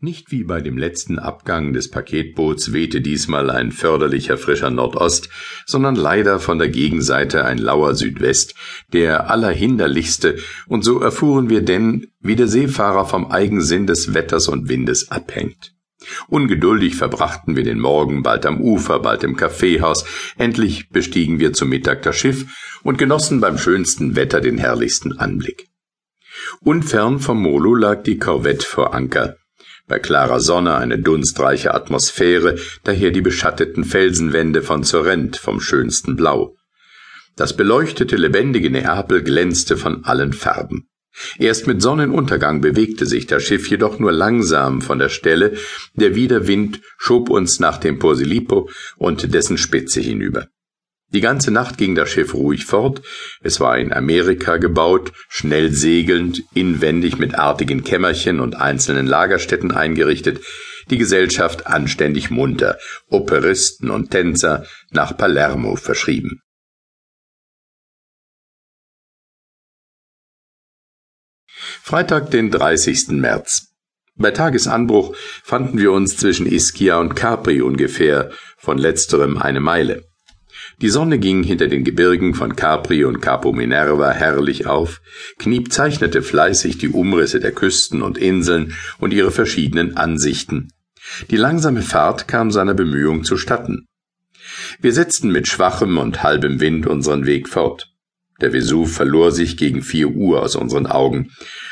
Nicht wie bei dem letzten Abgang des Paketboots wehte diesmal ein förderlicher frischer Nordost, sondern leider von der Gegenseite ein lauer Südwest, der allerhinderlichste, und so erfuhren wir denn, wie der Seefahrer vom Eigensinn des Wetters und Windes abhängt. Ungeduldig verbrachten wir den Morgen bald am Ufer, bald im Kaffeehaus, endlich bestiegen wir zum Mittag das Schiff und genossen beim schönsten Wetter den herrlichsten Anblick. Unfern vom Molo lag die Korvette vor Anker, bei klarer Sonne eine dunstreiche Atmosphäre, daher die beschatteten Felsenwände von Sorrent vom schönsten Blau. Das beleuchtete, lebendige Neapel glänzte von allen Farben. Erst mit Sonnenuntergang bewegte sich das Schiff jedoch nur langsam von der Stelle, der Widerwind schob uns nach dem Posillipo und dessen Spitze hinüber. Die ganze Nacht ging das Schiff ruhig fort, es war in Amerika gebaut, schnell segelnd, inwendig mit artigen Kämmerchen und einzelnen Lagerstätten eingerichtet, die Gesellschaft anständig munter, Operisten und Tänzer nach Palermo verschrieben. Freitag, den 30. März. Bei Tagesanbruch fanden wir uns zwischen Ischia und Capri ungefähr, von letzterem eine Meile. Die Sonne ging hinter den Gebirgen von Capri und Capo Minerva herrlich auf, Kniep zeichnete fleißig die Umrisse der Küsten und Inseln und ihre verschiedenen Ansichten. Die langsame Fahrt kam seiner Bemühung zustatten. Wir setzten mit schwachem und halbem Wind unseren Weg fort. Der Vesuv verlor sich gegen vier Uhr aus unseren Augen,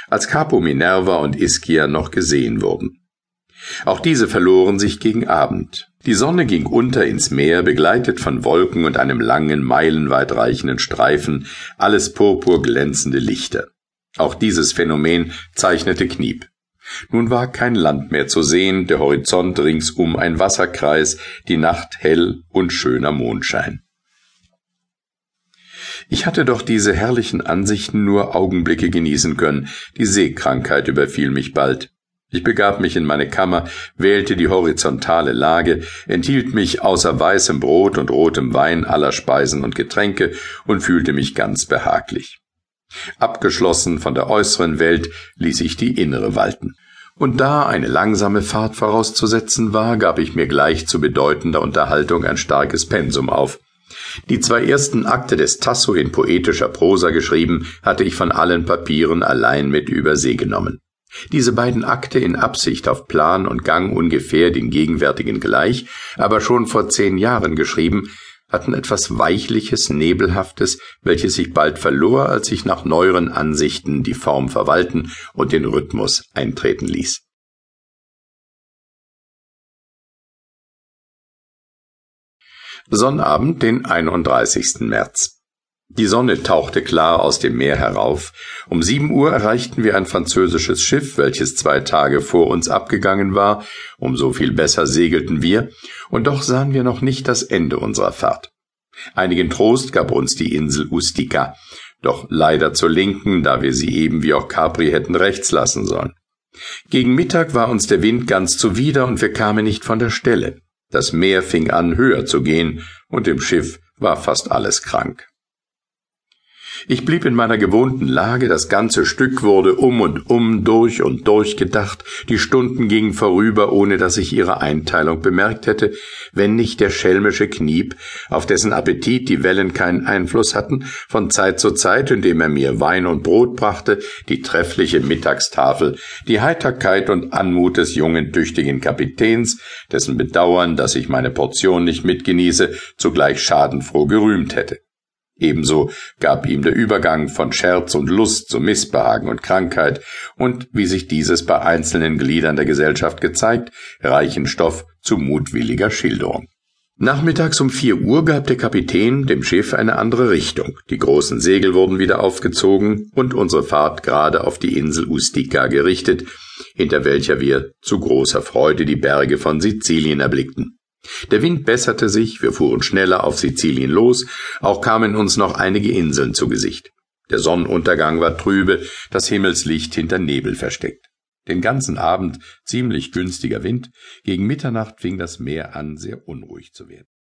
als Capo Minerva und Ischia noch gesehen wurden. Auch diese verloren sich gegen Abend. Die Sonne ging unter ins Meer, begleitet von Wolken und einem langen, meilenweit reichenden Streifen, alles purpurglänzende Lichter. Auch dieses Phänomen zeichnete Kniep. Nun war kein Land mehr zu sehen, der Horizont ringsum ein Wasserkreis, die Nacht hell und schöner Mondschein. Ich hatte doch diese herrlichen Ansichten nur Augenblicke genießen können, die Seekrankheit überfiel mich bald. Ich begab mich in meine Kammer, wählte die horizontale Lage, enthielt mich außer weißem Brot und rotem Wein aller Speisen und Getränke und fühlte mich ganz behaglich. Abgeschlossen von der äußeren Welt ließ ich die innere walten. Und da eine langsame Fahrt vorauszusetzen war, gab ich mir gleich zu bedeutender Unterhaltung ein starkes Pensum auf. Die zwei ersten Akte des Tasso in poetischer Prosa geschrieben, hatte ich von allen Papieren allein mit über See genommen. Diese beiden Akte in Absicht auf Plan und Gang ungefähr den gegenwärtigen gleich, aber schon vor zehn Jahren geschrieben, hatten etwas Weichliches, Nebelhaftes, welches sich bald verlor, als sich nach neueren Ansichten die Form verwalten und den Rhythmus eintreten ließ. Sonnabend, den 31. März. Die Sonne tauchte klar aus dem Meer herauf. Um sieben Uhr erreichten wir ein französisches Schiff, welches zwei Tage vor uns abgegangen war. Um so viel besser segelten wir, und doch sahen wir noch nicht das Ende unserer Fahrt. Einigen Trost gab uns die Insel Ustica, doch leider zur Linken, da wir sie eben wie auch Capri hätten rechts lassen sollen. Gegen Mittag war uns der Wind ganz zuwider und wir kamen nicht von der Stelle. Das Meer fing an höher zu gehen, und im Schiff war fast alles krank. Ich blieb in meiner gewohnten Lage, das ganze Stück wurde um und um, durch und durch gedacht, die Stunden gingen vorüber, ohne dass ich ihre Einteilung bemerkt hätte, wenn nicht der schelmische Kniep, auf dessen Appetit die Wellen keinen Einfluss hatten, von Zeit zu Zeit, indem er mir Wein und Brot brachte, die treffliche Mittagstafel, die Heiterkeit und Anmut des jungen, tüchtigen Kapitäns, dessen Bedauern, dass ich meine Portion nicht mitgenieße, zugleich schadenfroh gerühmt hätte. Ebenso gab ihm der Übergang von Scherz und Lust zu Missbehagen und Krankheit und, wie sich dieses bei einzelnen Gliedern der Gesellschaft gezeigt, reichen Stoff zu mutwilliger Schilderung. Nachmittags um vier Uhr gab der Kapitän dem Schiff eine andere Richtung. Die großen Segel wurden wieder aufgezogen und unsere Fahrt gerade auf die Insel Ustica gerichtet, hinter welcher wir zu großer Freude die Berge von Sizilien erblickten. Der Wind besserte sich, wir fuhren schneller auf Sizilien los, auch kamen uns noch einige Inseln zu Gesicht. Der Sonnenuntergang war trübe, das Himmelslicht hinter Nebel versteckt. Den ganzen Abend ziemlich günstiger Wind, gegen Mitternacht fing das Meer an, sehr unruhig zu werden.